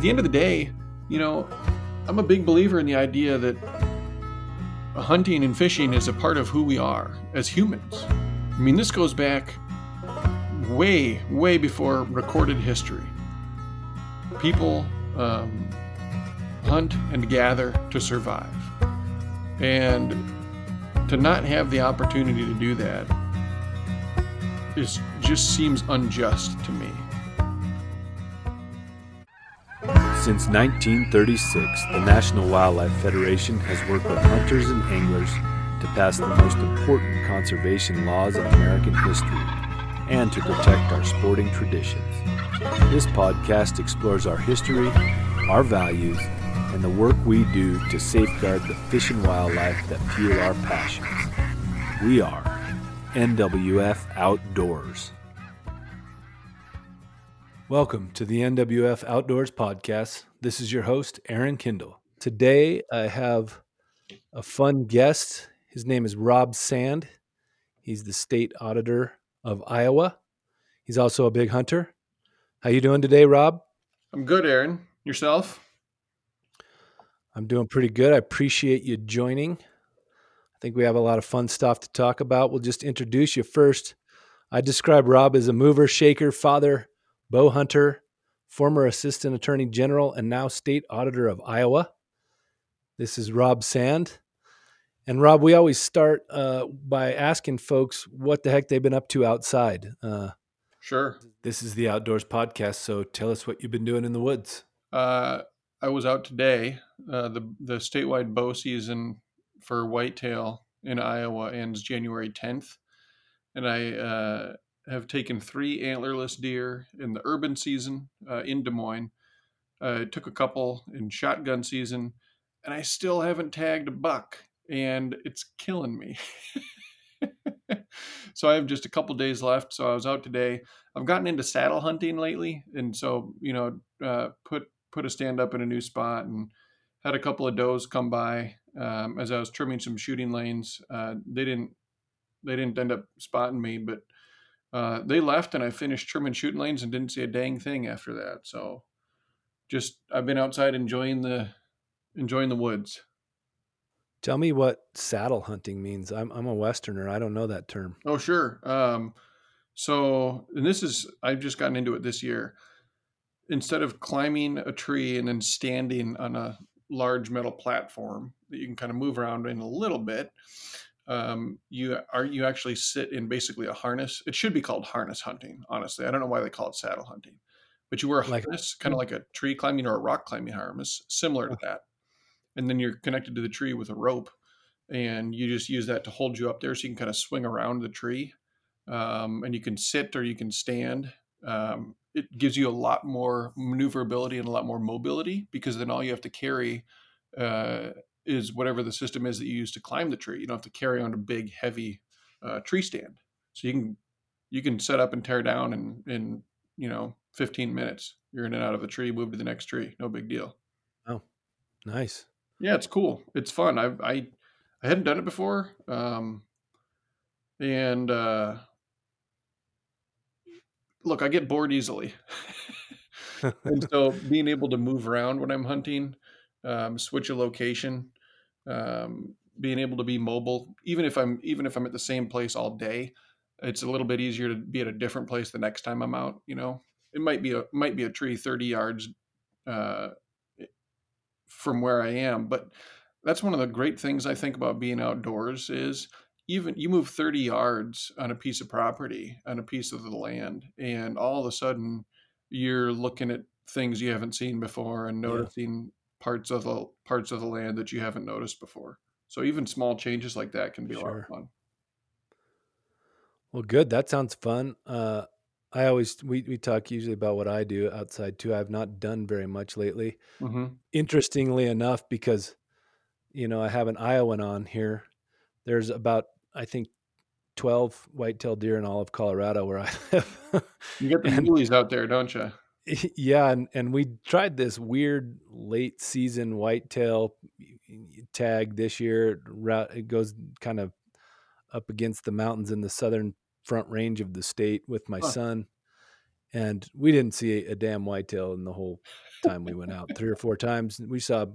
At the end of the day, you know, I'm a big believer in the idea that hunting and fishing is a part of who we are as humans. I mean, this goes back way, way before recorded history. People um, hunt and gather to survive. And to not have the opportunity to do that is just seems unjust to me. Since 1936, the National Wildlife Federation has worked with hunters and anglers to pass the most important conservation laws in American history and to protect our sporting traditions. This podcast explores our history, our values, and the work we do to safeguard the fish and wildlife that fuel our passions. We are NWF Outdoors. Welcome to the NWF Outdoors podcast. This is your host, Aaron Kindle. Today I have a fun guest. His name is Rob Sand. He's the state auditor of Iowa. He's also a big hunter. How you doing today, Rob? I'm good, Aaron. Yourself? I'm doing pretty good. I appreciate you joining. I think we have a lot of fun stuff to talk about. We'll just introduce you first. I describe Rob as a mover, shaker, father, bow hunter, former assistant attorney general, and now state auditor of Iowa. This is Rob Sand. And Rob, we always start uh, by asking folks what the heck they've been up to outside. Uh, sure. This is the Outdoors Podcast, so tell us what you've been doing in the woods. Uh, I was out today. Uh, the the statewide bow season for whitetail in Iowa ends January 10th, and I uh, have taken three antlerless deer in the urban season uh, in Des Moines. I took a couple in shotgun season, and I still haven't tagged a buck, and it's killing me. so I have just a couple days left. So I was out today. I've gotten into saddle hunting lately, and so you know, uh, put put a stand up in a new spot and had a couple of does come by um, as I was trimming some shooting lanes. Uh, they didn't they didn't end up spotting me, but uh, they left and I finished trimming shooting lanes and didn't see a dang thing after that. So just I've been outside enjoying the enjoying the woods. Tell me what saddle hunting means. I'm I'm a westerner. I don't know that term. Oh sure. Um, so and this is I've just gotten into it this year. Instead of climbing a tree and then standing on a large metal platform that you can kind of move around in a little bit, um, you are you actually sit in basically a harness. It should be called harness hunting. Honestly, I don't know why they call it saddle hunting, but you wear a like, harness, kind of like a tree climbing or a rock climbing harness, similar to that. And then you're connected to the tree with a rope, and you just use that to hold you up there, so you can kind of swing around the tree, um, and you can sit or you can stand. Um, it gives you a lot more maneuverability and a lot more mobility because then all you have to carry uh, is whatever the system is that you use to climb the tree. You don't have to carry on a big, heavy uh, tree stand. So you can you can set up and tear down in in you know 15 minutes. You're in and out of the tree, move to the next tree. No big deal. Oh, nice. Yeah, it's cool. It's fun. I I I hadn't done it before, um, and uh, look, I get bored easily. and so being able to move around when I'm hunting, um, switch a location, um, being able to be mobile, even if I'm even if I'm at the same place all day, it's a little bit easier to be at a different place the next time I'm out. You know, it might be a might be a tree 30 yards uh, from where I am. But that's one of the great things I think about being outdoors is even you move 30 yards on a piece of property, on a piece of the land, and all of a sudden you're looking at things you haven't seen before and noticing. Parts of the parts of the land that you haven't noticed before. So even small changes like that can be sure. a lot of fun. Well, good. That sounds fun. Uh, I always we we talk usually about what I do outside too. I've not done very much lately. Mm-hmm. Interestingly enough, because you know I have an Iowan on here. There's about I think twelve whitetail deer in all of Colorado where I live. you get the muleys out there, don't you? Yeah, and and we tried this weird late season whitetail tag this year. It goes kind of up against the mountains in the southern front range of the state with my huh. son, and we didn't see a, damn whitetail in the whole time we went out. Three or four times we saw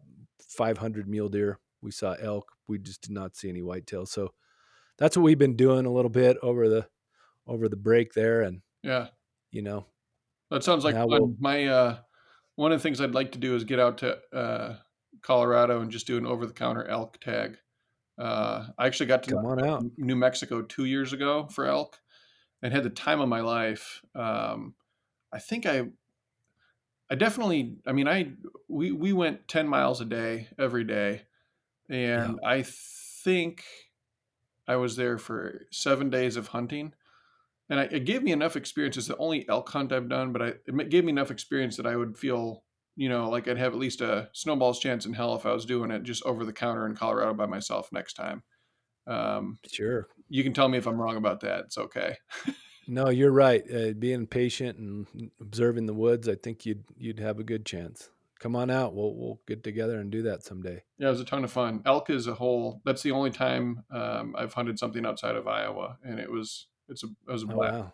500 mule deer. We saw elk. We just did not see any whitetail. So that's what we've been doing a little bit over the over the break there, and yeah, you know, that sounds like we'll, my uh, one of the things I'd like to do is get out to uh, Colorado and just do an over the counter elk tag. Uh, I actually got to Come on out. New Mexico two years ago for elk, and had the time of my life. Um, I think I, I definitely. I mean, I we we went ten miles a day every day, and yeah. I think I was there for seven days of hunting, and I, it gave me enough experience. It's the only elk hunt I've done, but I, it gave me enough experience that I would feel you know, like I'd have at least a snowball's chance in hell if I was doing it just over the counter in Colorado by myself next time. Um, sure. You can tell me if I'm wrong about that. It's okay. no, you're right. Uh, being patient and observing the woods, I think you'd you'd have a good chance. Come on out. We'll we'll get together and do that someday. Yeah, it was a ton of fun. Elk is a whole. That's the only time um, I've hunted something outside of Iowa, and it was it's a it was a. Oh, wow.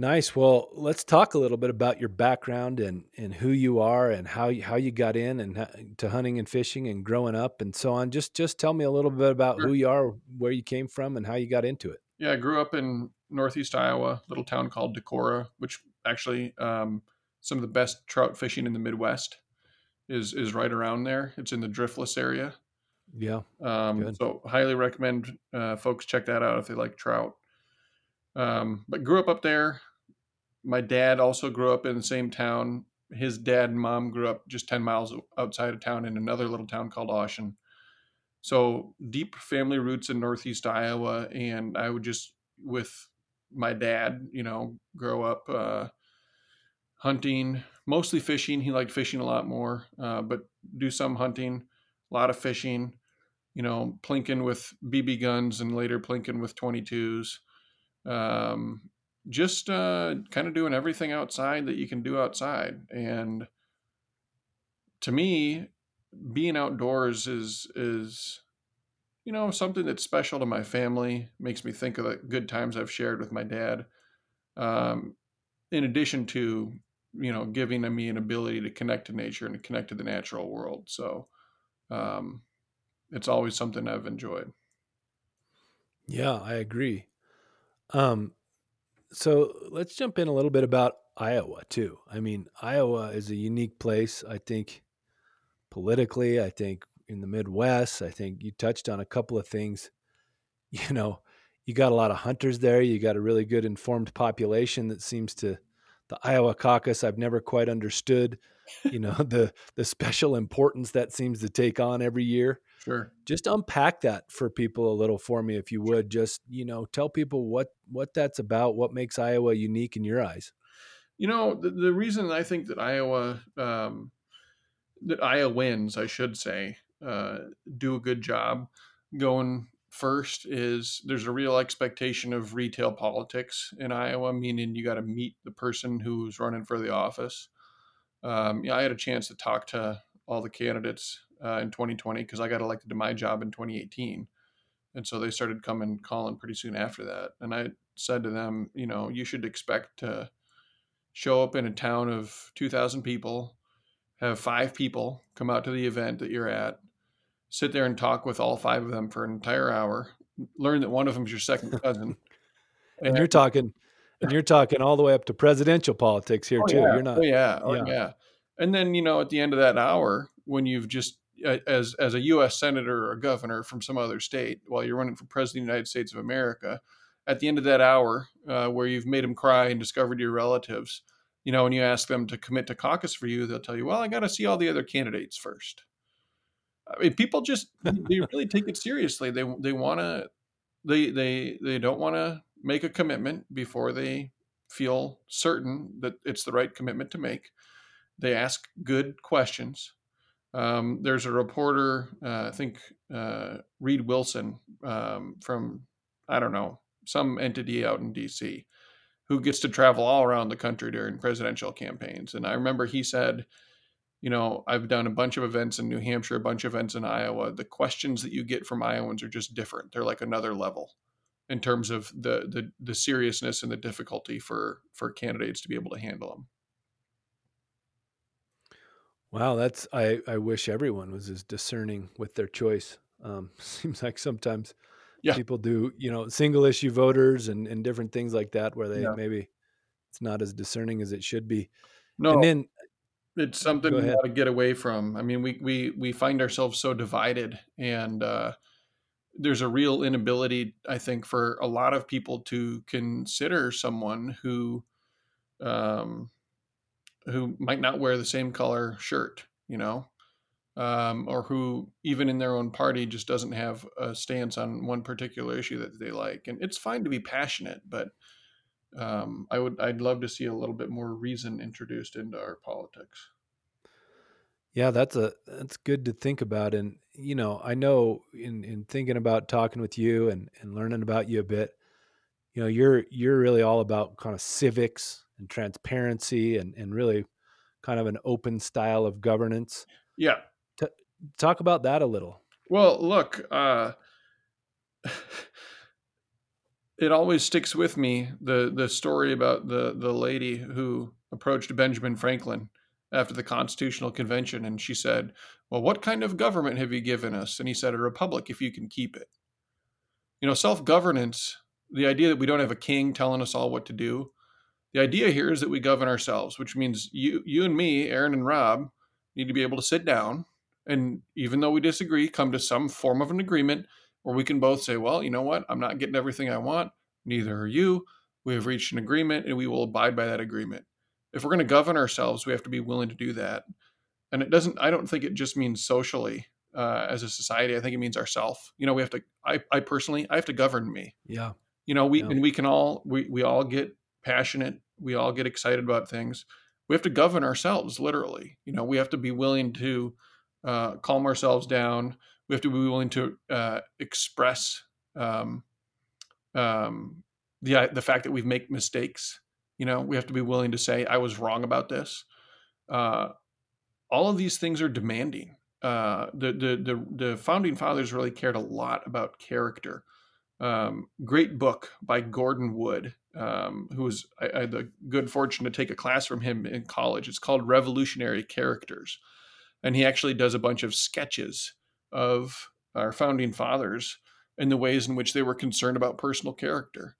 Nice. Well, let's talk a little bit about your background and, and who you are and how you, how you got in and to hunting and fishing and growing up and so on. Just just tell me a little bit about sure. who you are, where you came from, and how you got into it. Yeah, I grew up in northeast Iowa, little town called Decorah, which actually um, some of the best trout fishing in the Midwest is is right around there. It's in the Driftless area. Yeah. Um, so highly recommend uh, folks check that out if they like trout. Um, but grew up up there my dad also grew up in the same town. His dad and mom grew up just 10 miles outside of town in another little town called Ossian. So deep family roots in Northeast Iowa. And I would just, with my dad, you know, grow up uh, hunting, mostly fishing. He liked fishing a lot more, uh, but do some hunting, a lot of fishing, you know, plinking with BB guns and later plinking with 22s. Um, just uh, kind of doing everything outside that you can do outside. And to me, being outdoors is is you know something that's special to my family. Makes me think of the good times I've shared with my dad. Um, in addition to you know giving me an ability to connect to nature and to connect to the natural world. So um, it's always something I've enjoyed. Yeah, I agree. Um, so let's jump in a little bit about Iowa too. I mean, Iowa is a unique place. I think politically, I think in the Midwest, I think you touched on a couple of things. You know, you got a lot of hunters there. You got a really good informed population that seems to the Iowa caucus. I've never quite understood, you know, the the special importance that seems to take on every year. Sure. Just unpack that for people a little for me, if you would. Just you know, tell people what what that's about. What makes Iowa unique in your eyes? You know, the, the reason I think that Iowa um, that Iowans, I should say, uh, do a good job going first is there's a real expectation of retail politics in Iowa, meaning you got to meet the person who's running for the office. Um, yeah, I had a chance to talk to all the candidates uh, in 2020 because I got elected to my job in 2018. And so they started coming calling pretty soon after that. And I said to them, you know, you should expect to show up in a town of 2,000 people, have five people come out to the event that you're at, sit there and talk with all five of them for an entire hour, learn that one of them is your second cousin. and, and you're talking and you're talking all the way up to presidential politics here oh, too. Yeah. You're not. Oh yeah. Oh yeah. yeah. And then, you know, at the end of that hour, when you've just as as a U.S. senator or a governor from some other state, while you're running for president of the United States of America, at the end of that hour, uh, where you've made them cry and discovered your relatives, you know, when you ask them to commit to caucus for you, they'll tell you, "Well, I got to see all the other candidates first. I mean, people just they really take it seriously. They they want to they they they don't want to make a commitment before they feel certain that it's the right commitment to make. They ask good questions. Um, there's a reporter, uh, I think uh, Reid Wilson um, from I don't know some entity out in D.C. who gets to travel all around the country during presidential campaigns. And I remember he said, you know, I've done a bunch of events in New Hampshire, a bunch of events in Iowa. The questions that you get from Iowans are just different. They're like another level in terms of the the the seriousness and the difficulty for for candidates to be able to handle them. Wow, that's I I wish everyone was as discerning with their choice. Um, seems like sometimes yeah. people do, you know, single issue voters and and different things like that where they yeah. maybe it's not as discerning as it should be. No. And then it's something we got to get away from. I mean, we we we find ourselves so divided and uh there's a real inability, I think, for a lot of people to consider someone who, um, who might not wear the same color shirt, you know, um, or who even in their own party just doesn't have a stance on one particular issue that they like. And it's fine to be passionate, but um, I would I'd love to see a little bit more reason introduced into our politics. Yeah, that's a that's good to think about. And you know, I know in in thinking about talking with you and and learning about you a bit, you know, you're you're really all about kind of civics and transparency and and really kind of an open style of governance. Yeah. T- talk about that a little. Well, look, uh it always sticks with me the the story about the the lady who approached Benjamin Franklin after the Constitutional Convention, and she said, Well, what kind of government have you given us? And he said, A republic if you can keep it. You know, self governance, the idea that we don't have a king telling us all what to do, the idea here is that we govern ourselves, which means you, you and me, Aaron and Rob, need to be able to sit down and even though we disagree, come to some form of an agreement where we can both say, well, you know what? I'm not getting everything I want. Neither are you. We have reached an agreement and we will abide by that agreement if we're going to govern ourselves, we have to be willing to do that. And it doesn't, I don't think it just means socially uh, as a society. I think it means ourself. You know, we have to, I, I personally, I have to govern me. Yeah. You know, we, yeah. and we can all, we, we all get passionate. We all get excited about things. We have to govern ourselves, literally. You know, we have to be willing to uh, calm ourselves down. We have to be willing to uh, express um, um, the the fact that we make mistakes you know, we have to be willing to say, I was wrong about this. Uh, all of these things are demanding. Uh, the, the, the, the founding fathers really cared a lot about character. Um, great book by Gordon Wood, um, who was, I, I, had the good fortune to take a class from him in college. It's called Revolutionary Characters. And he actually does a bunch of sketches of our founding fathers and the ways in which they were concerned about personal character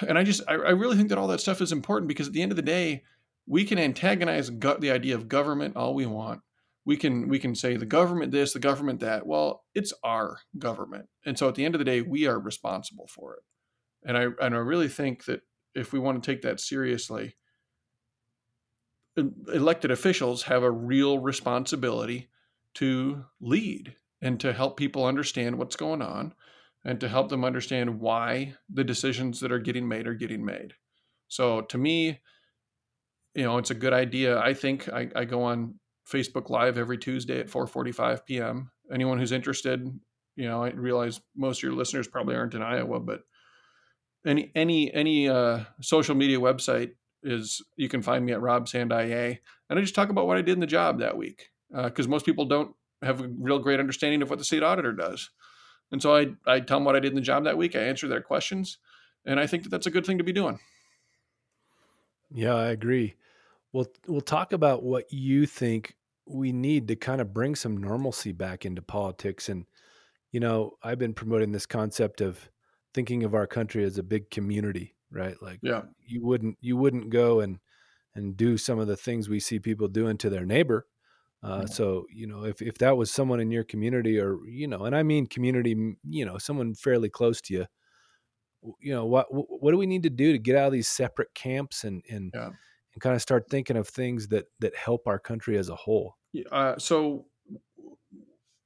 and I just I, I, really think that all that stuff is important because at the end of the day, we can antagonize go- the idea of government all we want. We can we can say the government this, the government that. Well, it's our government, and so at the end of the day, we are responsible for it. And I and I really think that if we want to take that seriously, elected officials have a real responsibility to lead and to help people understand what's going on and to help them understand why the decisions that are getting made are getting made. So to me, you know, it's a good idea. I think I, I go on Facebook Live every Tuesday at 4:45 p.m. Anyone who's interested, you know, I realize most of your listeners probably aren't in Iowa, but any any any uh, social media website is you can find me at Rob Sand IA, and I just talk about what I did in the job that week because uh, most people don't have a real great understanding of what the state auditor does. And so I, I tell them what I did in the job that week. I answer their questions. And I think that that's a good thing to be doing. Yeah, I agree. We'll, we'll talk about what you think we need to kind of bring some normalcy back into politics. And, you know, I've been promoting this concept of thinking of our country as a big community, right? Like, yeah, you wouldn't, you wouldn't go and, and do some of the things we see people doing to their neighbor. Uh. So you know, if if that was someone in your community, or you know, and I mean community, you know, someone fairly close to you, you know, what what do we need to do to get out of these separate camps and and yeah. and kind of start thinking of things that that help our country as a whole? Uh, so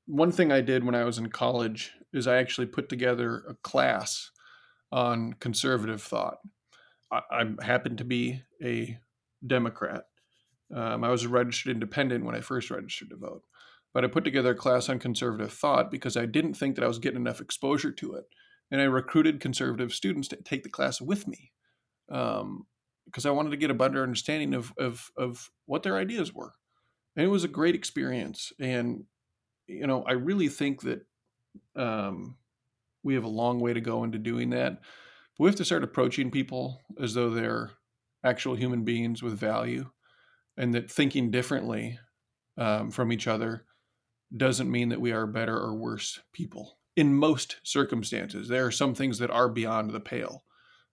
one thing I did when I was in college is I actually put together a class on conservative thought. I, I happen to be a Democrat. Um, I was a registered independent when I first registered to vote, but I put together a class on conservative thought because I didn't think that I was getting enough exposure to it, and I recruited conservative students to take the class with me, um, because I wanted to get a better understanding of of of what their ideas were, and it was a great experience. And you know, I really think that um, we have a long way to go into doing that. But we have to start approaching people as though they're actual human beings with value, and that thinking differently um, from each other doesn't mean that we are better or worse people. In most circumstances, there are some things that are beyond the pale.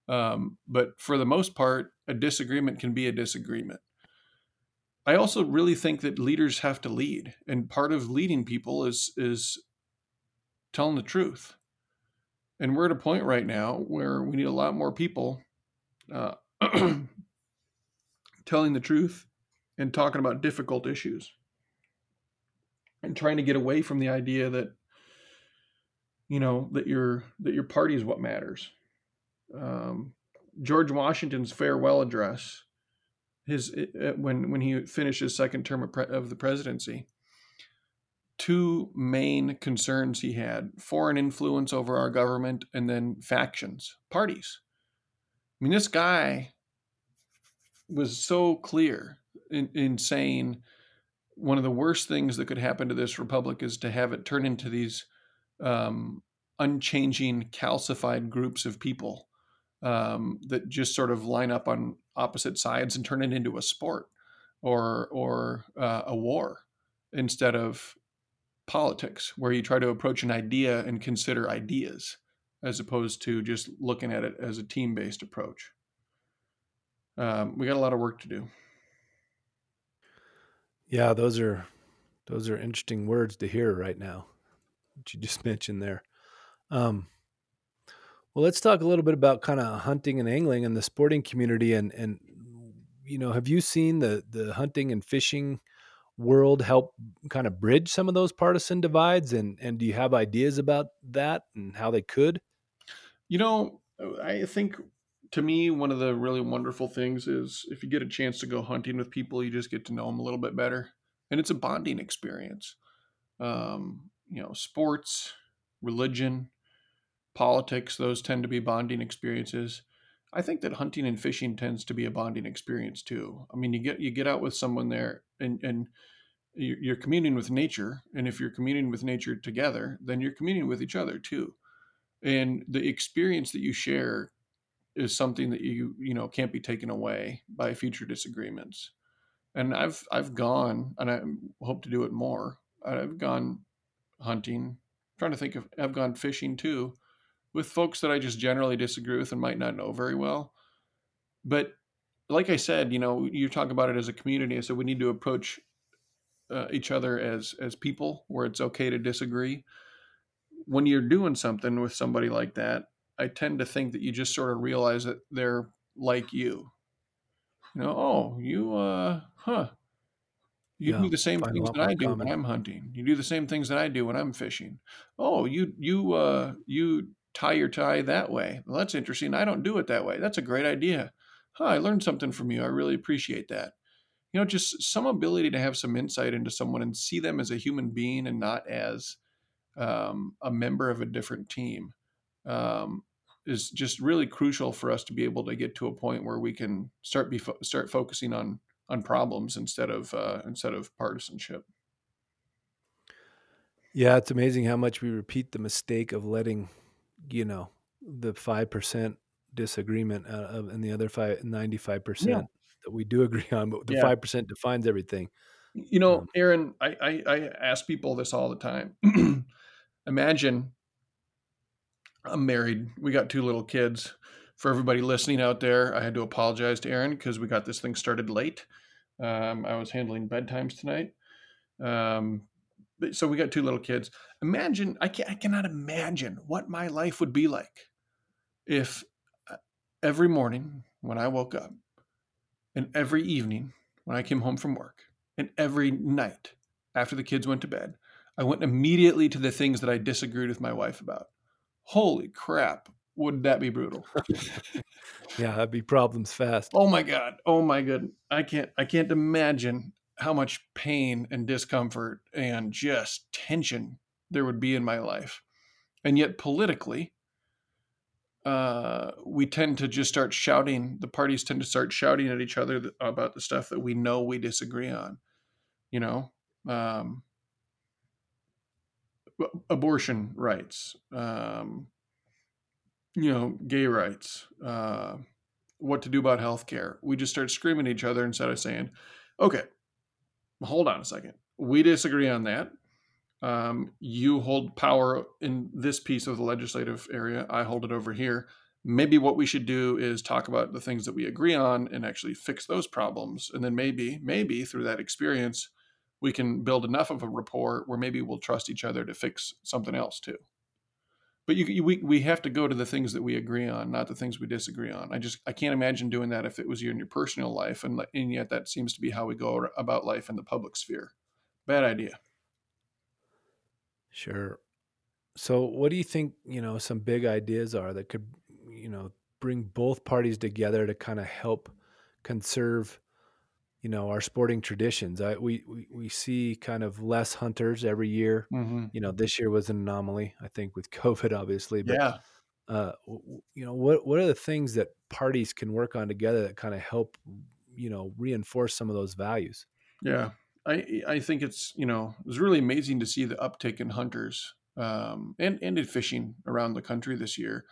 Um, but for the most part, a disagreement can be a disagreement. I also really think that leaders have to lead, and part of leading people is is telling the truth. And we're at a point right now where we need a lot more people uh, telling the truth and talking about difficult issues and trying to get away from the idea that you know that your that your party is what matters. Um, george washington's farewell address his uh, when when he finished his second term of, pre- of the presidency two main concerns he had foreign influence over our government and then factions parties. I mean this guy was so clear in, in saying one of the worst things that could happen to this republic is to have it turn into these um, unchanging, calcified groups of people um, that just sort of line up on opposite sides and turn it into a sport or or uh, a war instead of politics, where you try to approach an idea and consider ideas as opposed to just looking at it as a team based approach um, we got a lot of work to do. Yeah, those are those are interesting words to hear right now. What you just mentioned there. Um, well, let's talk a little bit about kind of hunting and angling and the sporting community, and and you know, have you seen the the hunting and fishing world help kind of bridge some of those partisan divides, and and do you have ideas about that and how they could? You know, I think to me, one of the really wonderful things is if you get a chance to go hunting with people, you just get to know them a little bit better, and it's a bonding experience. Um, you know, sports, religion, politics; those tend to be bonding experiences. I think that hunting and fishing tends to be a bonding experience too. I mean, you get you get out with someone there, and and you're communing with nature, and if you're communing with nature together, then you're communing with each other too. And the experience that you share is something that you you know can't be taken away by future disagreements. And I've I've gone and I hope to do it more. I've gone hunting. I'm trying to think of I've gone fishing too with folks that I just generally disagree with and might not know very well. But like I said, you know, you talk about it as a community. So we need to approach uh, each other as as people where it's okay to disagree. When you're doing something with somebody like that, I tend to think that you just sort of realize that they're like you. You know, oh, you, uh, huh. You yeah, do the same things that I do common. when I'm hunting. You do the same things that I do when I'm fishing. Oh, you, you, uh, you tie your tie that way. Well, that's interesting. I don't do it that way. That's a great idea. Huh, I learned something from you. I really appreciate that. You know, just some ability to have some insight into someone and see them as a human being and not as um, a member of a different team um, is just really crucial for us to be able to get to a point where we can start be fo- start focusing on on problems instead of uh, instead of partisanship. Yeah, it's amazing how much we repeat the mistake of letting, you know, the five percent disagreement uh, and the other five, 95 percent that we do agree on, but the five yeah. percent defines everything. You know, um, Aaron, I, I, I ask people this all the time. Imagine I'm married. We got two little kids. for everybody listening out there, I had to apologize to Aaron because we got this thing started late. Um, I was handling bedtimes tonight. Um, so we got two little kids. Imagine, I, I cannot imagine what my life would be like if uh, every morning when I woke up and every evening when I came home from work and every night after the kids went to bed, I went immediately to the things that I disagreed with my wife about. Holy crap, would that be brutal? yeah, that'd be problems fast. Oh my god. Oh my god. I can't I can't imagine how much pain and discomfort and just tension there would be in my life. And yet politically, uh, we tend to just start shouting. The parties tend to start shouting at each other about the stuff that we know we disagree on. You know, um, abortion rights, um, you know, gay rights, uh, what to do about healthcare. We just start screaming at each other instead of saying, okay, hold on a second. We disagree on that. Um, you hold power in this piece of the legislative area. I hold it over here. Maybe what we should do is talk about the things that we agree on and actually fix those problems. And then maybe, maybe through that experience, we can build enough of a rapport where maybe we'll trust each other to fix something else too. But you, you, we we have to go to the things that we agree on, not the things we disagree on. I just I can't imagine doing that if it was you in your personal life, and and yet that seems to be how we go about life in the public sphere. Bad idea. Sure. So, what do you think? You know, some big ideas are that could, you know, bring both parties together to kind of help conserve you know our sporting traditions. I, we, we we see kind of less hunters every year. Mm-hmm. You know, this year was an anomaly, I think, with COVID, obviously. But, yeah. Uh, you know, what what are the things that parties can work on together that kind of help, you know, reinforce some of those values? Yeah, I I think it's you know it was really amazing to see the uptick in hunters um, and and in fishing around the country this year.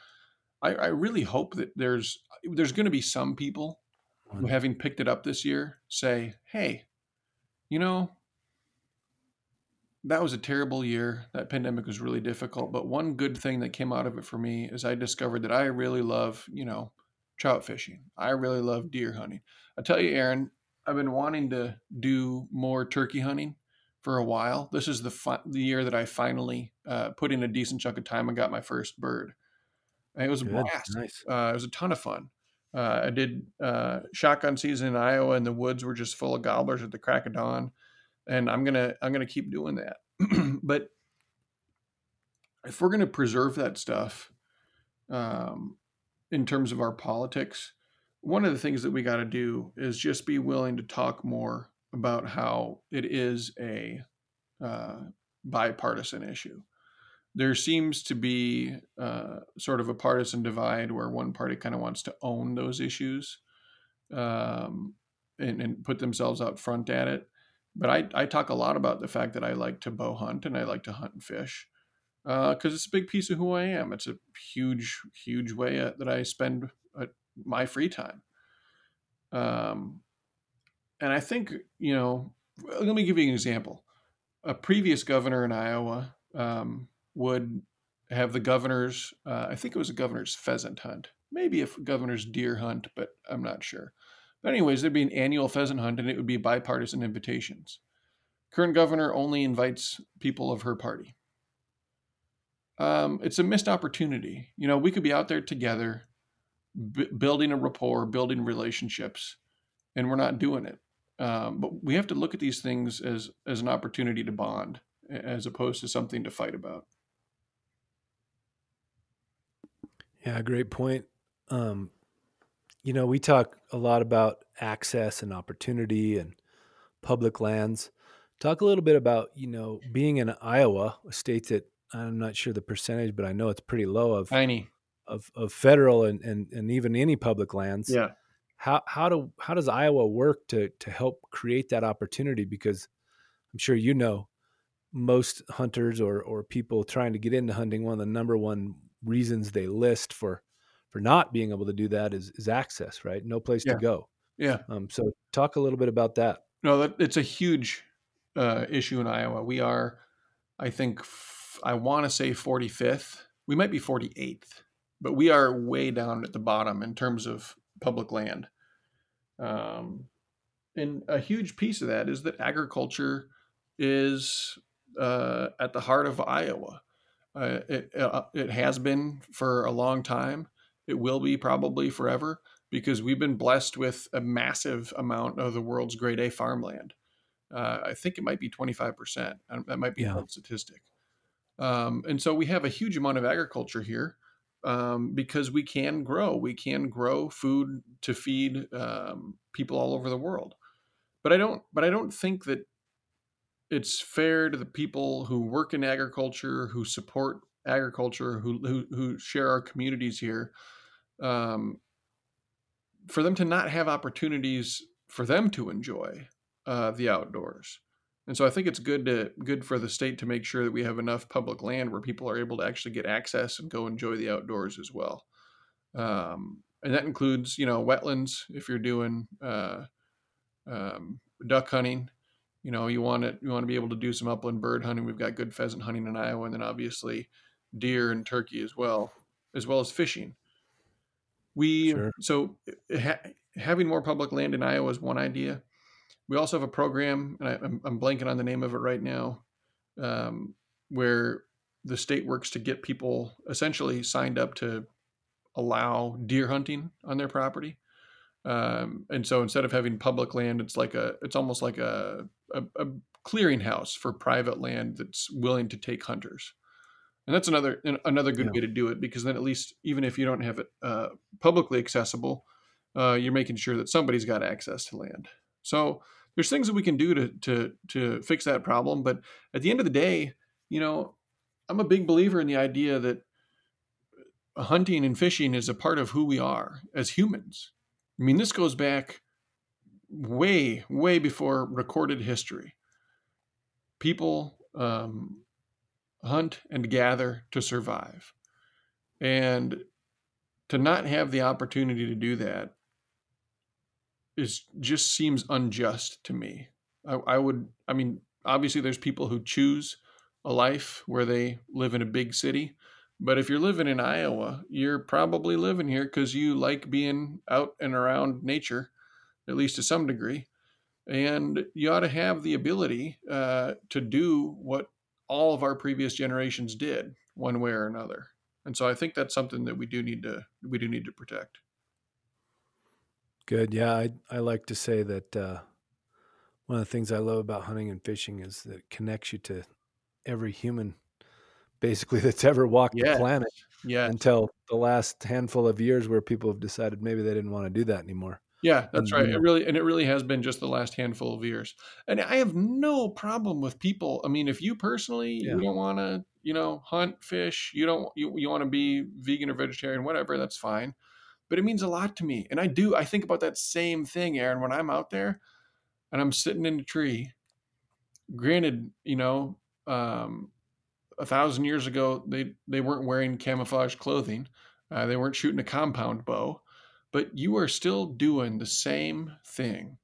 I, I really hope that there's there's going to be some people who, having picked it up this year, say, hey, you know, that was a terrible year. That pandemic was really difficult. But one good thing that came out of it for me is I discovered that I really love, you know, trout fishing. I really love deer hunting. I tell you, Aaron, I've been wanting to do more turkey hunting for a while. This is the fi- the year that I finally uh, put in a decent chunk of time and got my first bird. And it was a blast. Nice. Uh, it was a ton of fun. Uh, I did uh, shotgun season in Iowa, and the woods were just full of gobblers at the crack of dawn. And I'm gonna I'm gonna keep doing that. but if we're gonna preserve that stuff, um, in terms of our politics, one of the things that we got to do is just be willing to talk more about how it is a uh, bipartisan issue there seems to be uh, sort of a partisan divide where one party kind of wants to own those issues um, and, and, put themselves out front at it. But I, I, talk a lot about the fact that I like to bow hunt and I like to hunt and fish because uh, it's a big piece of who I am. It's a huge, huge way uh, that I spend uh, my free time. Um, and I think, you know, let me give you an example. A previous governor in Iowa, um, would have the governor's, uh, I think it was a governor's pheasant hunt, maybe a governor's deer hunt, but I'm not sure. But, anyways, there'd be an annual pheasant hunt and it would be bipartisan invitations. Current governor only invites people of her party. Um, it's a missed opportunity. You know, we could be out there together, b- building a rapport, building relationships, and we're not doing it. Um, but we have to look at these things as as an opportunity to bond, as opposed to something to fight about. Yeah, great point. Um, you know, we talk a lot about access and opportunity and public lands. Talk a little bit about, you know, being in Iowa, a state that I'm not sure the percentage, but I know it's pretty low of tiny of, of federal and, and, and even any public lands. Yeah. How how do how does Iowa work to to help create that opportunity? Because I'm sure you know most hunters or or people trying to get into hunting, one of the number one reasons they list for for not being able to do that is is access, right? No place yeah. to go. Yeah. Um, so talk a little bit about that. No, that, it's a huge uh, issue in Iowa. We are, I think, f- I want to say 45th. We might be 48th but we are way down at the bottom in terms of public land. Um, and a huge piece of that is that agriculture is uh, at the heart of Iowa. Uh, it uh, it has been for a long time. It will be probably forever because we've been blessed with a massive amount of the world's grade A farmland. Uh, I think it might be 25%. That might be yeah. a statistic. Um, and so we have a huge amount of agriculture here um, because we can grow. We can grow food to feed um, people all over the world. But I don't. But I don't think that it's fair to the people who work in agriculture, who support agriculture, who who, who share our communities here, um, for them to not have opportunities for them to enjoy uh, the outdoors. And so I think it's good to good for the state to make sure that we have enough public land where people are able to actually get access and go enjoy the outdoors as well. Um, and that includes, you know, wetlands. If you're doing uh, um, duck hunting, you know, you want it, you want to be able to do some upland bird hunting. We've got good pheasant hunting in Iowa, and then obviously deer and turkey as well, as well as fishing. We sure. so ha- having more public land in Iowa is one idea we also have a program, and I, am I'm blanking on the name of it right now, um, where the state works to get people essentially signed up to allow deer hunting on their property. Um, and so instead of having public land, it's like a, it's almost like a, a, a clearinghouse for private land that's willing to take hunters. And that's another another good yeah. way to do it because then at least even if you don't have it uh, publicly accessible, uh, you're making sure that somebody's got access to land. So there's things that we can do to to to fix that problem. But at the end of the day, you know, I'm a big believer in the idea that hunting and fishing is a part of who we are as humans. I mean, this goes back way, way before recorded history. People um, hunt and gather to survive. And to not have the opportunity to do that is just seems unjust to me. I, I would, I mean, obviously there's people who choose a life where they live in a big city. But if you're living in Iowa, you're probably living here because you like being out and around nature, at least to some degree. And you ought to have the ability uh, to do what all of our previous generations did, one way or another. And so I think that's something that we do need to we do need to protect. Good. Yeah, I I like to say that uh, one of the things I love about hunting and fishing is that it connects you to every human, basically that's ever walked yes. the planet. Yeah. Until the last handful of years, where people have decided maybe they didn't want to do that anymore. Yeah, that's right. It really and it really has been just the last handful of years. And I have no problem with people. I mean, if you personally yeah. you don't want to, you know, hunt, fish, you don't you, you want to be vegan or vegetarian, whatever, that's fine but it means a lot to me. And I do, I think about that same thing, Aaron, when I'm out there and I'm sitting in a tree. Granted, you know, um, a thousand years ago, they, they weren't wearing camouflage clothing, uh, they weren't shooting a compound bow, but you are still doing the same thing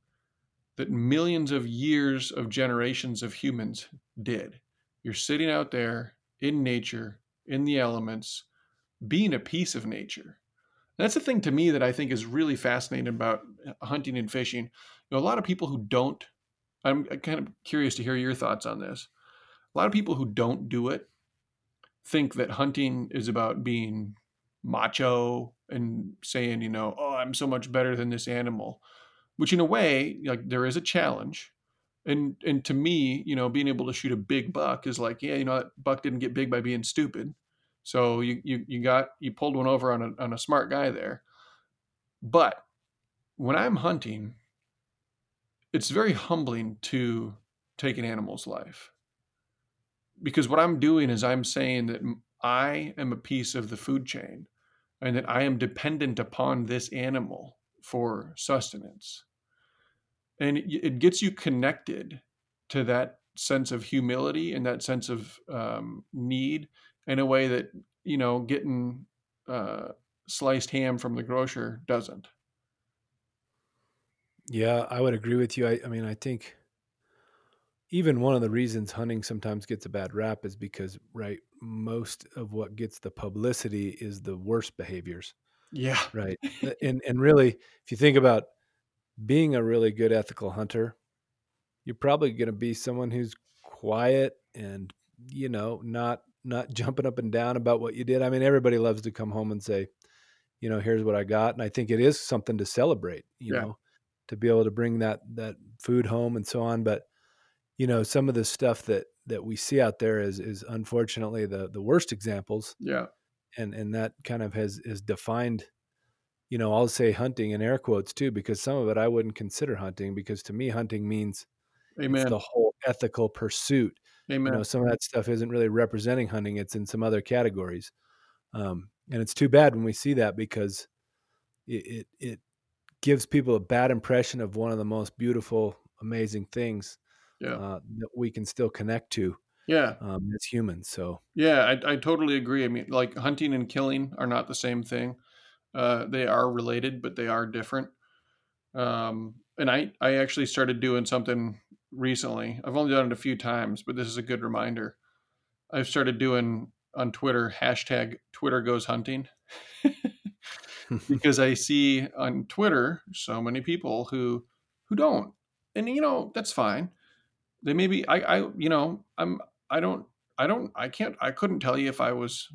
that millions of years of generations of humans did. You're sitting out there in nature, in the elements, being a piece of nature that's the thing to me that I think is really fascinating about uh, hunting and fishing. You know, a lot of people who don't, I'm kind of curious to hear your thoughts on this. A lot of people who don't do it think that hunting is about being macho and saying, you know, oh, I'm so much better than this animal, which in a way, like there is a challenge. And and to me, you know, being able to shoot a big buck is like, yeah, you know, that buck didn't get big by being stupid. So you you you got you pulled one over on a on a smart guy there. But when I'm hunting, it's very humbling to take an animal's life. Because what I'm doing is I'm saying that I am a piece of the food chain and that I am dependent upon this animal for sustenance. And it gets you connected to that sense of humility and that sense of um, need in a way that you know getting uh, sliced ham from the grocer doesn't. Yeah, I would agree with you. I, I mean, I think even one of the reasons hunting sometimes gets a bad rap is because right most of what gets the publicity is the worst behaviors Yeah. right and and really if you think about being a really good ethical hunter you're probably going to be someone who's quiet and you know not not jumping up and down about what you did i mean everybody loves to come home and say you know here's what i got and i think it is something to celebrate you Yeah. know to be able to bring that that food home and so on but you know some of the stuff that that we see out there is is unfortunately the the worst examples Yeah. and and that kind of has is defined you know i'll say hunting in air quotes too because some of it i wouldn't consider hunting because to me hunting means Amen. it's the whole ethical pursuit Amen. you know some of that stuff isn't really representing hunting it's in some other categories um, and it's too bad when we see that because it, it it gives people a bad impression of one of the most beautiful amazing things yeah. uh, that we can still connect to yeah. um, as humans so Yeah. I, I totally agree. I mean, like hunting and killing are not the same thing. Uh, they are related, but they are different. Um, and I, I actually started doing something recently. I've only done it a few times, but this is a good reminder. I've started doing on Twitter hashtag Twitter goes hunting because I see on Twitter so many people who who don't, and you know that's fine. They maybe I I you know I'm I don't I don't I can't I couldn't tell you if I was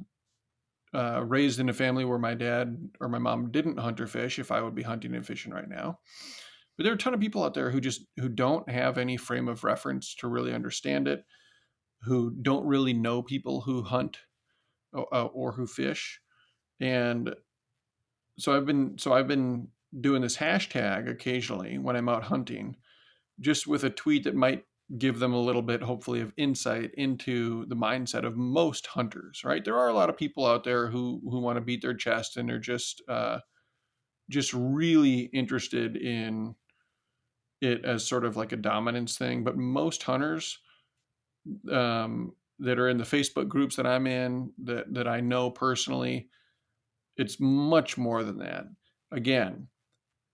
uh, raised in a family where my dad or my mom didn't hunt or fish if I would be hunting and fishing right now. But there are a ton of people out there who just who don't have any frame of reference to really understand it, who don't really know people who hunt or, uh, or who fish, and so I've been so I've been doing this hashtag occasionally when I'm out hunting, just with a tweet that might give them a little bit hopefully of insight into the mindset of most hunters right there are a lot of people out there who who want to beat their chest and are just uh just really interested in it as sort of like a dominance thing but most hunters um that are in the facebook groups that i'm in that that i know personally it's much more than that again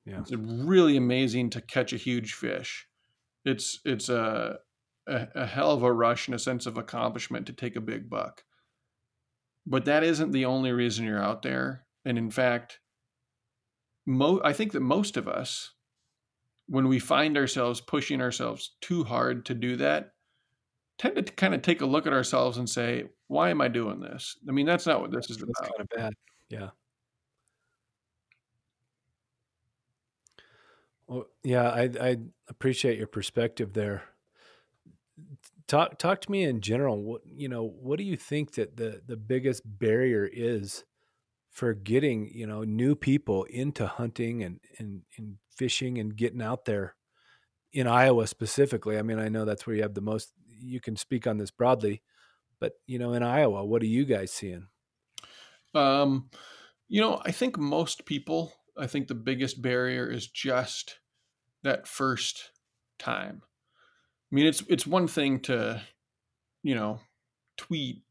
Yeah. it's really amazing to catch a huge fish it's it's a, a a hell of a rush and a sense of accomplishment to take a big buck. But that isn't the only reason you're out there. And in fact, mo- I think that most of us, when we find ourselves pushing ourselves too hard to do that, tend to kind of take a look at ourselves and say, "Why am I doing this?" I mean, that's not what this is that's about. kind of bad yeah well yeah i i appreciate your perspective there. Talk talk to me in general. What you know what do you think that the the biggest barrier is for getting you know new people into hunting and and, and fishing and getting out there in Iowa specifically? I mean I know that's where you have the most you can speak on this broadly but you know in Iowa what are you guys seeing? Um, you know, I think most people, I think the biggest barrier is just that first time. I mean, it's it's one thing to, you know, tweet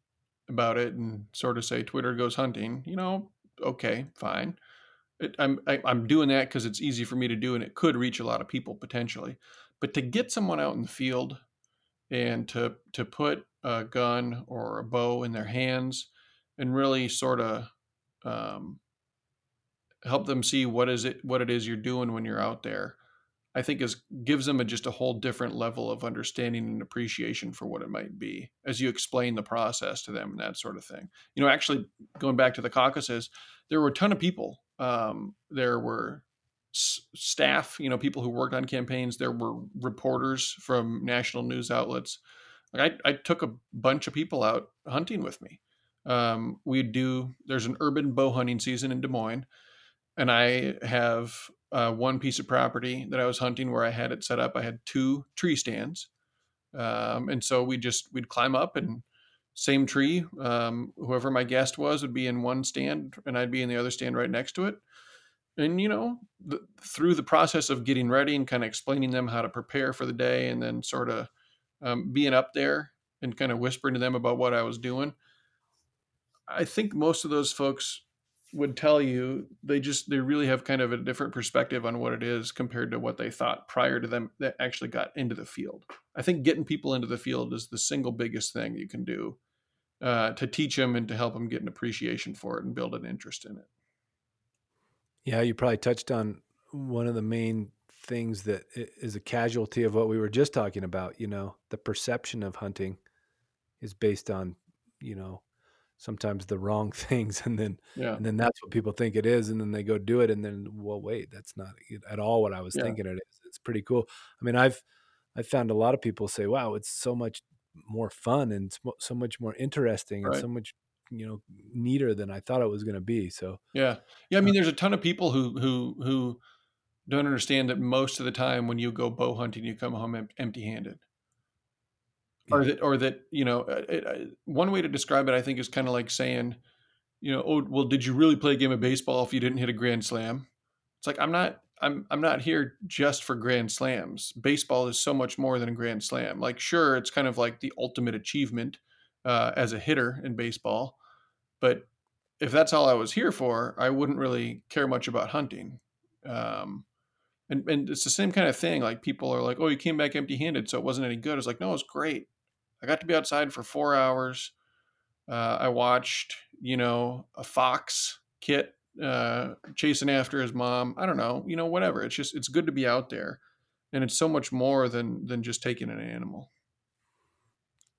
about it and sort of say Twitter goes hunting. You know, okay, fine. It, I'm I, I'm doing that because it's easy for me to do, and it could reach a lot of people potentially. But to get someone out in the field and to to put a gun or a bow in their hands and really sort of um, help them see what is it what it is you're doing when you're out there i think is gives them a, just a whole different level of understanding and appreciation for what it might be as you explain the process to them and that sort of thing. You know actually going back to the caucuses there were a ton of people um, there were s- staff you know people who worked on campaigns there were reporters from national news outlets. Like I, I took a bunch of people out hunting with me. Um, we do there's an urban bow hunting season in des moines and i have uh, one piece of property that i was hunting where i had it set up i had two tree stands um, and so we just we'd climb up and same tree um, whoever my guest was would be in one stand and i'd be in the other stand right next to it. And you know through the process of getting ready and kind of explaining them how to prepare for the day and then sort of um, being up there and kind of whispering to them about what i was doing I think most of those folks would tell you they just they really have kind of a different perspective on what it is compared to what they thought prior to them that actually got into the field. I think getting people into the field is the single biggest thing you can do uh, to teach them and to help them get an appreciation for it and build an interest in it. Yeah, you probably touched on one of the main things that is a casualty of what we were just talking about. You know, the perception of hunting is based on, you know, sometimes the wrong things and then yeah. and then that's what people think it is and then they go do it and then well wait that's not at all what i was yeah. thinking it is it's pretty cool i mean i've i've found a lot of people say wow it's so much more fun and so much more interesting right. and so much you know neater than i thought it was going to be so yeah yeah i uh mean there's a ton of people who who who don't understand that most of the time when you go bow hunting you come home empty handed or that or that you know it, uh, it, one way to describe it i think is kind of like saying you know oh well did you really play a game of baseball if you didn't hit a grand slam? It's like i'm not i'm i'm not here just for grand slams. Baseball is so much more than a grand slam. Like sure it's kind of like the ultimate achievement uh, as a hitter in baseball but if that's all i was here for i wouldn't really care much about hunting. Um, and, and it's the same kind of thing like people are like oh you came back empty handed so it wasn't any good. It's like no it's great I got to be outside for four hours. Uh, I watched, you know, a fox kit uh, chasing after his mom. I don't know, you know, whatever. It's just it's good to be out there, and it's so much more than than just taking an animal.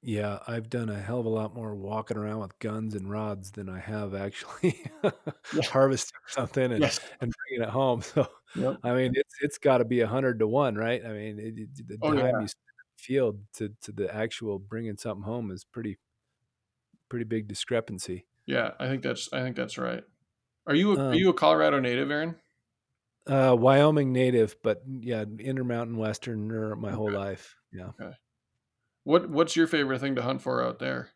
Yeah, I've done a hell of a lot more walking around with guns and rods than I have actually yeah. harvesting something and, yes. and bringing it home. So, yep. I mean, it's it's got to be a hundred to one, right? I mean, it, the oh, time yeah. you field to to the actual bringing something home is pretty pretty big discrepancy. Yeah, I think that's I think that's right. Are you a, um, are you a Colorado native, Aaron? Uh, Wyoming native, but yeah, Intermountain Westerner my okay. whole life. Yeah. Okay. What What's your favorite thing to hunt for out there?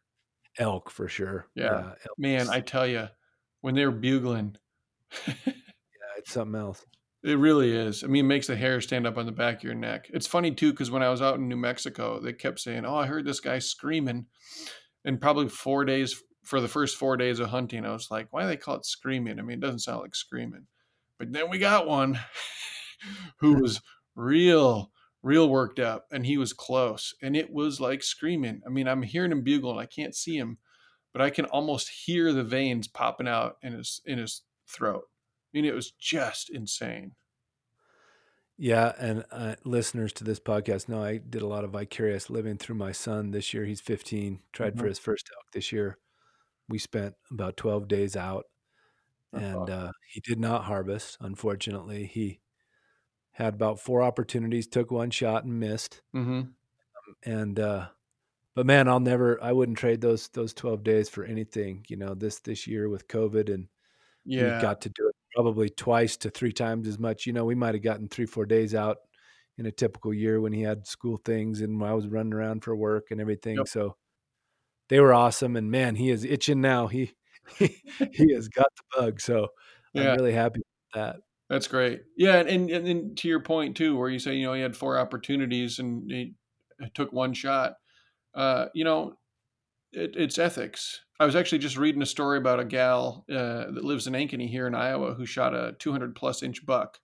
Elk for sure. Yeah, yeah man, I tell you, when they're bugling, yeah, it's something else. It really is. I mean, it makes the hair stand up on the back of your neck. It's funny too because when I was out in New Mexico, they kept saying, "Oh, I heard this guy screaming," and probably four days for the first four days of hunting, I was like, "Why do they call it screaming?" I mean, it doesn't sound like screaming. But then we got one who was real, real worked up, and he was close, and it was like screaming. I mean, I'm hearing him bugle, and I can't see him, but I can almost hear the veins popping out in his in his throat mean, it was just insane. Yeah, and uh, listeners to this podcast know I did a lot of vicarious living through my son this year. He's 15, tried mm-hmm. for his first elk this year. We spent about 12 days out, and uh, he did not harvest. Unfortunately, he had about four opportunities, took one shot and missed. Mm-hmm. Um, and uh, but man, I'll never. I wouldn't trade those those 12 days for anything. You know, this this year with COVID and yeah. we got to do it probably twice to three times as much. You know, we might have gotten three, four days out in a typical year when he had school things and I was running around for work and everything. Yep. So they were awesome. And man, he is itching now. He he, he has got the bug. So yeah. I'm really happy with that. That's great. Yeah, and, and and to your point too, where you say you know he had four opportunities and he took one shot. Uh, you know, it, it's ethics. I was actually just reading a story about a gal uh, that lives in Ankeny here in Iowa who shot a 200 plus inch buck,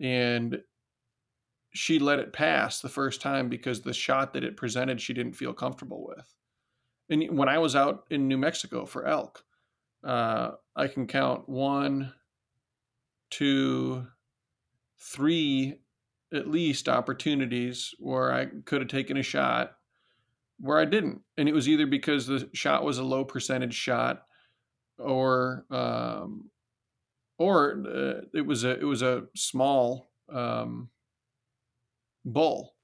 and she let it pass the first time because the shot that it presented she didn't feel comfortable with. And when I was out in New Mexico for elk, uh, I can count one, two, three at least opportunities where I could have taken a shot where I didn't. And it was either because the shot was a low percentage shot or um, or uh, it was a it was a small um, bull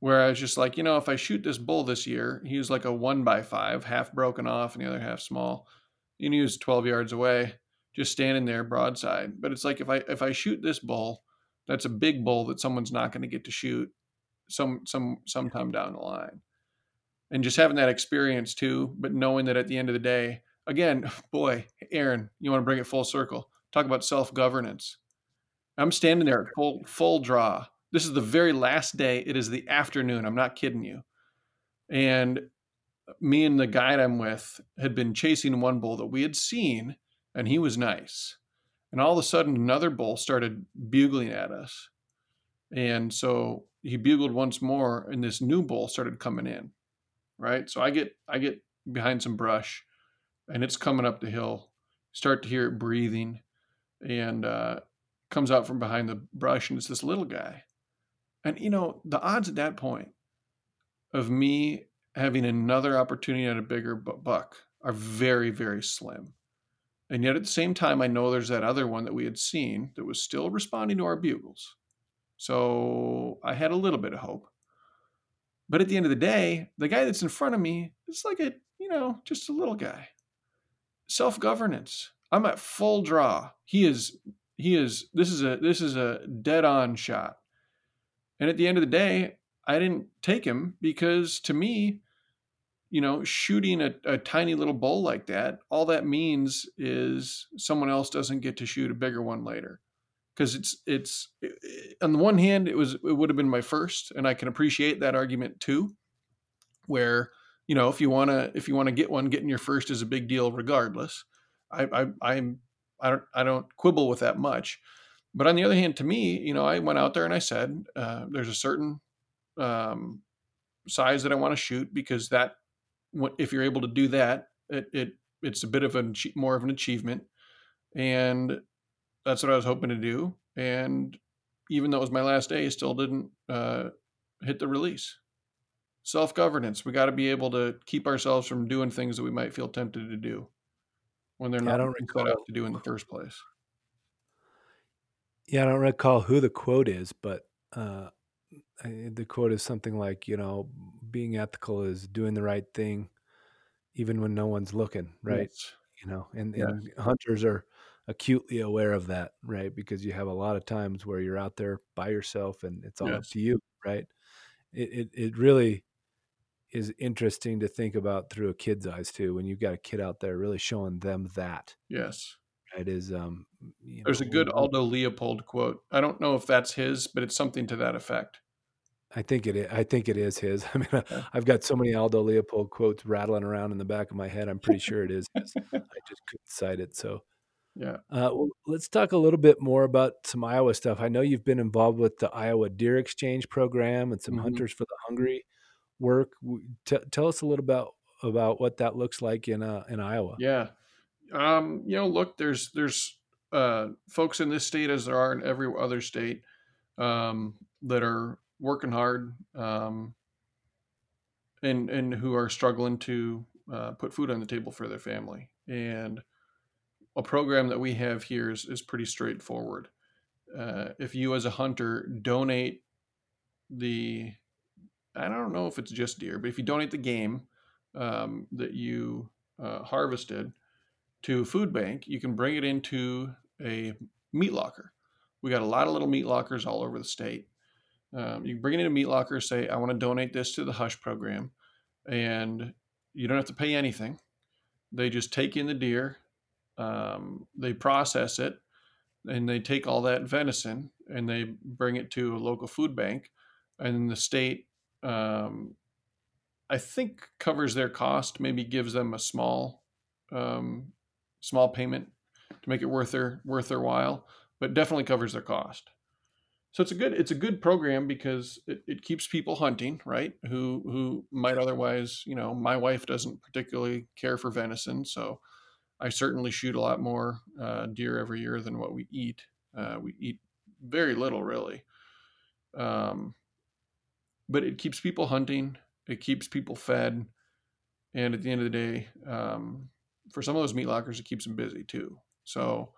where I was just like, you know, if I shoot this bull this year, he was like a one by five, half broken off and the other half small. And he was 12 yards away, just standing there broadside. But it's like if I if I shoot this bull, that's a big bull that someone's not going to get to shoot some some sometime down the line and just having that experience too, but knowing that at the end of the day, again, boy, Aaron, you want to bring it full circle. Talk about self governance. I'm standing there at full full draw. This is the very last day. It is the afternoon. I'm not kidding you. And me and the guide I'm with had been chasing one bull that we had seen and he was nice. And all of a sudden, another bull started bugling at us. And so he bugled once more, and this new bull started coming in. Right. So I get I get behind some brush, and it's coming up the hill. Start to hear it breathing, and uh, comes out from behind the brush, and it's this little guy. And you know the odds at that point of me having another opportunity at a bigger buck are very very slim. And yet at the same time, I know there's that other one that we had seen that was still responding to our bugles. So I had a little bit of hope. But at the end of the day, the guy that's in front of me is like a, you know, just a little guy. Self governance. I'm at full draw. He is, he is, this is a, this is a dead on shot. And at the end of the day, I didn't take him because to me, you know, shooting a, a tiny little bull like that, all that means is someone else doesn't get to shoot a bigger one later. Because it's it's on the one hand, it was it would have been my first, and I can appreciate that argument too, where you know if you wanna if you wanna get one, getting your first is a big deal regardless. I I I'm I don't I don't quibble with that much, but on the other hand, to me, you know, I went out there and I said, uh, there's a certain um, size that I want to shoot because that if you're able to do that, it, it it's a bit of a more of an achievement, and that's what I was hoping to do. And even though it was my last day, still didn't uh, hit the release. Self governance. We got to be able to keep ourselves from doing things that we might feel tempted to do when they're not set out to do in the first place. Yeah, I don't recall who the quote is, but uh, the quote is something like, you know, being ethical is doing the right thing, even when no one's looking, right? Yes. You know, and, yes. and hunters are acutely aware of that, right? Because you have a lot of times where you're out there by yourself and it's all yes. up to you, right? It, it it really is interesting to think about through a kid's eyes too. When you've got a kid out there, really showing them that. Yes. It is. Um, There's know, a good Aldo Leopold quote. I don't know if that's his, but it's something to that effect. I think it is. I think it is his. I mean, I've got so many Aldo Leopold quotes rattling around in the back of my head. I'm pretty sure it is his. I just couldn't cite it. So, yeah. Uh, well, let's talk a little bit more about some Iowa stuff. I know you've been involved with the Iowa Deer Exchange program and some mm-hmm. Hunters for the Hungry work. T- tell us a little about about what that looks like in uh, in Iowa. Yeah. Um, you know, look, there's there's uh, folks in this state as there are in every other state um, that are working hard um, and and who are struggling to uh, put food on the table for their family. And a program that we have here is, is pretty straightforward. Uh, if you, as a hunter, donate the, I don't know if it's just deer, but if you donate the game um, that you uh, harvested to a food bank, you can bring it into a meat locker. We got a lot of little meat lockers all over the state. Um, you bring it in a meat locker, say, I want to donate this to the Hush program, and you don't have to pay anything. They just take in the deer, um, they process it, and they take all that venison and they bring it to a local food bank, and the state, um, I think, covers their cost. Maybe gives them a small, um, small payment to make it worth their worth their while, but definitely covers their cost so it's a good it's a good program because it, it keeps people hunting right who who might otherwise you know my wife doesn't particularly care for venison so i certainly shoot a lot more uh, deer every year than what we eat uh, we eat very little really um, but it keeps people hunting it keeps people fed and at the end of the day um, for some of those meat lockers it keeps them busy too so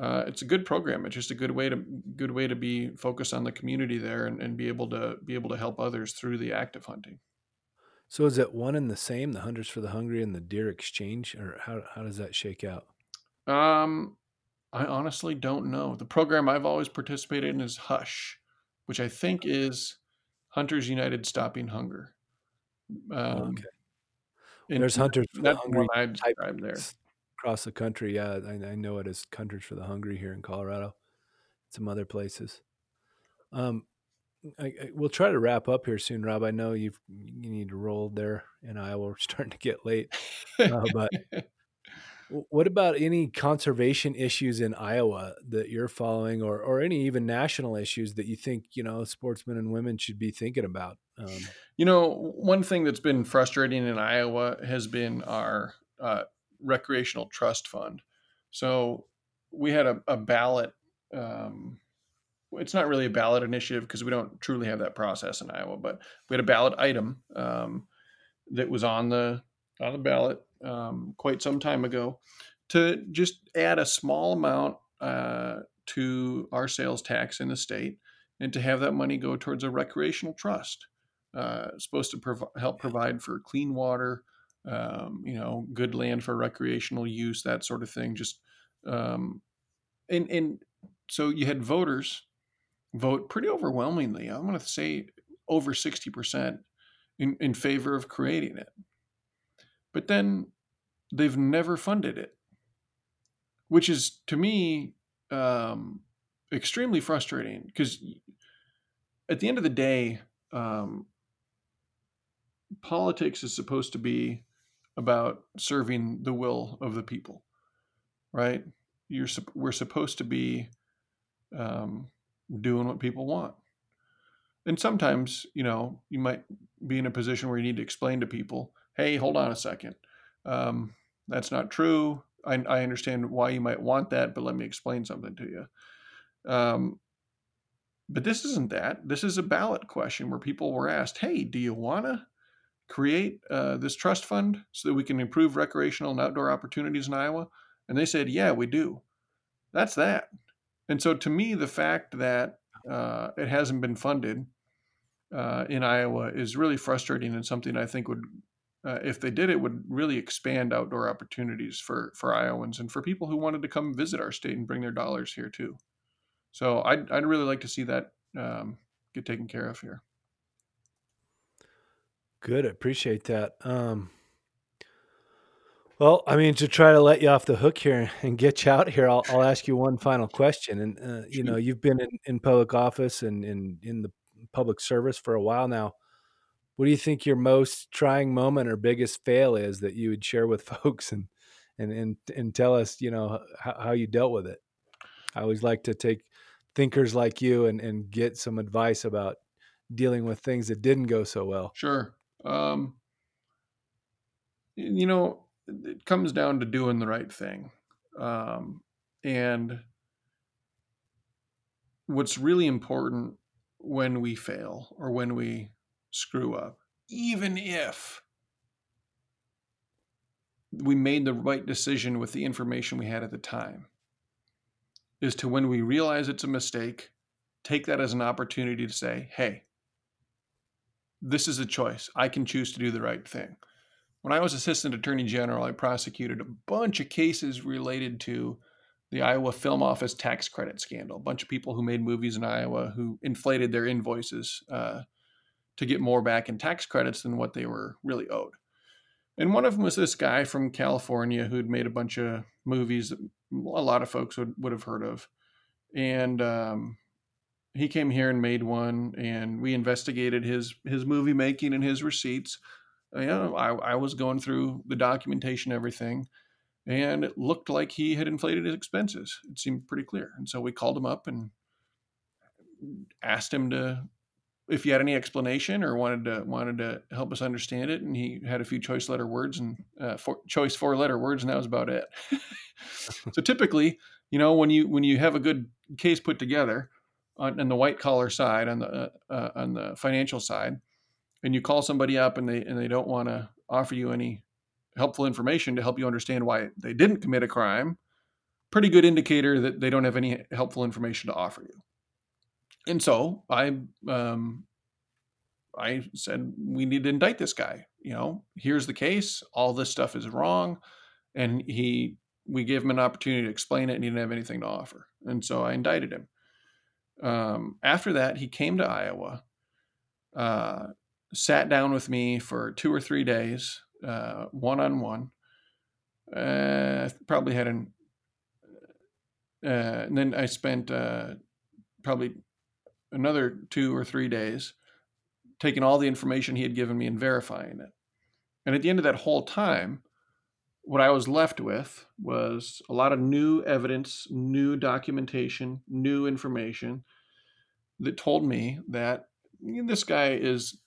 uh, it's a good program. It's just a good way to good way to be focused on the community there and, and be able to be able to help others through the active hunting. So is it one and the same, the Hunters for the Hungry and the Deer Exchange, or how how does that shake out? Um, I honestly don't know. The program I've always participated in is Hush, which I think is Hunters United Stopping Hunger. Um, okay. There's Hunters for the Hungry. I described there across the country. Yeah, I, I know it as Hunters for the Hungry here in Colorado, some other places. Um, I, I, we'll try to wrap up here soon, Rob. I know you've you need to roll there in Iowa. We're starting to get late, uh, but What about any conservation issues in Iowa that you're following, or or any even national issues that you think you know sportsmen and women should be thinking about? Um, you know, one thing that's been frustrating in Iowa has been our uh, recreational trust fund. So we had a, a ballot. Um, it's not really a ballot initiative because we don't truly have that process in Iowa, but we had a ballot item um, that was on the on the ballot um, quite some time ago to just add a small amount uh, to our sales tax in the state and to have that money go towards a recreational trust. Uh, supposed to prov- help provide for clean water, um, you know, good land for recreational use, that sort of thing. Just um, and and so you had voters vote pretty overwhelmingly. I'm going to say over sixty percent in in favor of creating it. But then they've never funded it, which is to me um, extremely frustrating because at the end of the day, um, politics is supposed to be about serving the will of the people, right? You're we're supposed to be um, doing what people want, and sometimes you know you might be in a position where you need to explain to people, "Hey, hold on a second, um, that's not true. I, I, understand why you might want that, but let me explain something to you." Um, but this isn't that. This is a ballot question where people were asked, "Hey, do you want to create uh, this trust fund so that we can improve recreational and outdoor opportunities in Iowa?" And they said, "Yeah, we do." That's that. And so, to me, the fact that uh, it hasn't been funded uh, in Iowa is really frustrating and something I think would, uh, if they did it, would really expand outdoor opportunities for for Iowans and for people who wanted to come visit our state and bring their dollars here too. So I'd I'd really like to see that um, get taken care of here. Good, I appreciate that. Um, well, I mean, to try to let you off the hook here and get you out here, I'll, I'll ask you one final question. And uh, you know, you've been in, in public office and in in the public service for a while now. What do you think your most trying moment or biggest fail is that you would share with folks and and and, and tell us, you know, how, how you dealt with it? I always like to take thinkers like you and and get some advice about dealing with things that didn't go so well. Sure. Um, you know, it comes down to doing the right thing. Um, and what's really important when we fail or when we screw up, even if we made the right decision with the information we had at the time, is to when we realize it's a mistake, take that as an opportunity to say, hey, this is a choice. I can choose to do the right thing. When I was assistant attorney general, I prosecuted a bunch of cases related to the Iowa Film Office tax credit scandal. A bunch of people who made movies in Iowa who inflated their invoices uh, to get more back in tax credits than what they were really owed. And one of them was this guy from California who'd made a bunch of movies that a lot of folks would, would have heard of. And um, he came here and made one, and we investigated his his movie making and his receipts you know, I, I was going through the documentation, everything, and it looked like he had inflated his expenses. It seemed pretty clear. And so we called him up and asked him to if he had any explanation or wanted to wanted to help us understand it. And he had a few choice letter words and uh, four, choice four letter words, and that was about it. so typically, you know, when you when you have a good case put together on, on the white collar side, on the uh, uh, on the financial side, and you call somebody up and they and they don't want to offer you any helpful information to help you understand why they didn't commit a crime, pretty good indicator that they don't have any helpful information to offer you. And so I um, I said we need to indict this guy. You know, here's the case. All this stuff is wrong, and he we gave him an opportunity to explain it, and he didn't have anything to offer. And so I indicted him. Um, after that, he came to Iowa. Uh, sat down with me for two or three days, one on one. Probably had an, uh, and then I spent uh, probably another two or three days taking all the information he had given me and verifying it. And at the end of that whole time, what I was left with was a lot of new evidence, new documentation, new information that told me that this guy is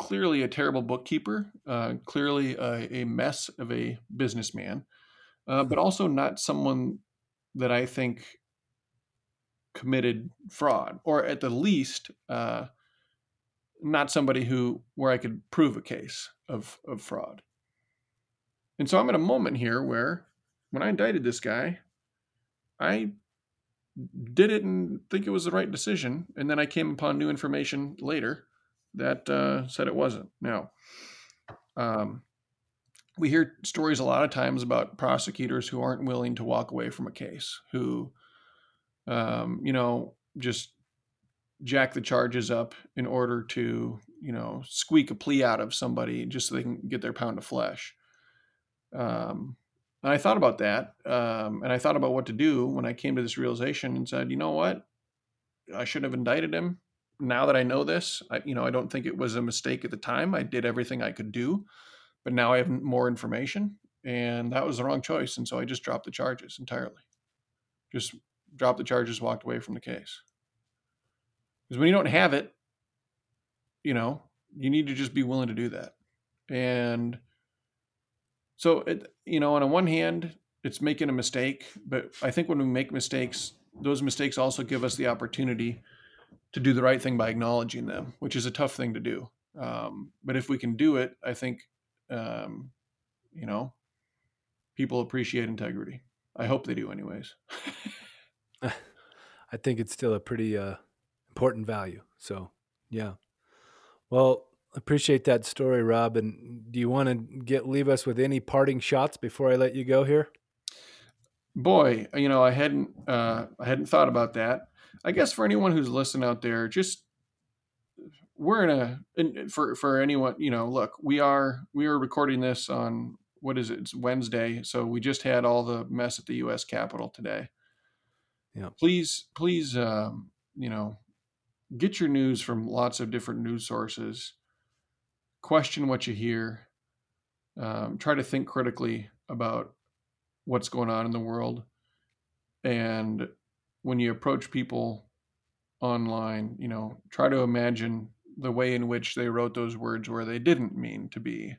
clearly a terrible bookkeeper, uh, clearly a, a, mess of a businessman, uh, but also not someone that I think committed fraud, or at the least, uh, not somebody who where I could prove a case of of fraud. And so I'm at a moment here where, when I indicted this guy, I did it and think it was the right decision, and then I came upon new information later that uh, said it wasn't. Now, um, we hear stories a lot of times about prosecutors who aren't willing to walk away from a case, who, um, you know, just jack the charges up in order to, you know, squeak a plea out of somebody just so they can get their pound of flesh. Um, and I thought about that, um, and I thought about what to do when I came to this realization and said, you know what, I shouldn't have indicted him now that I know this, I, you know, I don't think it was a mistake at the time. I did everything I could do, but now I have more information, and that was the wrong choice. And so I just dropped the charges entirely. Just dropped the charges, walked away from the case. Because when you don't have it, you know, you need to just be willing to do that. And so, it, you know, on the one hand, it's making a mistake, but I think when we make mistakes, those mistakes also give us the opportunity to do the right thing by acknowledging them, which is a tough thing to do. Um, but if we can do it, I think, um, you know, people appreciate integrity. I hope they do, anyways. I think it's still a pretty uh, important value. So, yeah. Well, appreciate that story, Rob. And do you want to get leave us with any parting shots before I let you go here? Boy, you know, I hadn't uh, I hadn't thought about that. I guess for anyone who's listening out there, just we're in a in, for for anyone you know. Look, we are we are recording this on what is it? It's Wednesday, so we just had all the mess at the U.S. Capitol today. Yeah. Please, please, um, you know, get your news from lots of different news sources. Question what you hear. Um, try to think critically about what's going on in the world, and when you approach people online, you know, try to imagine the way in which they wrote those words where they didn't mean to be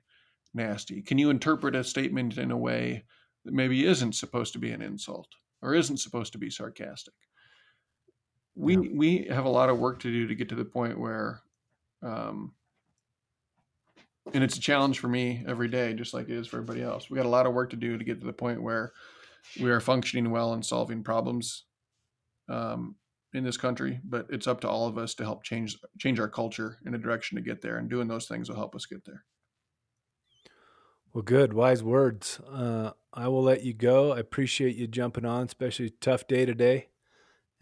nasty. Can you interpret a statement in a way that maybe isn't supposed to be an insult or isn't supposed to be sarcastic? We yeah. we have a lot of work to do to get to the point where um, and it's a challenge for me every day, just like it is for everybody else. We got a lot of work to do to get to the point where we are functioning well and solving problems um, in this country, but it's up to all of us to help change change our culture in a direction to get there, and doing those things will help us get there. Well, good, wise words. Uh, I will let you go. I appreciate you jumping on, especially tough day today.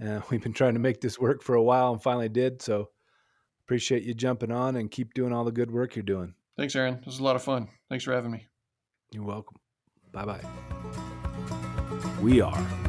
Uh, we've been trying to make this work for a while and finally did. So appreciate you jumping on and keep doing all the good work you're doing. Thanks, Aaron. This was a lot of fun. Thanks for having me. You're welcome. Bye bye. We are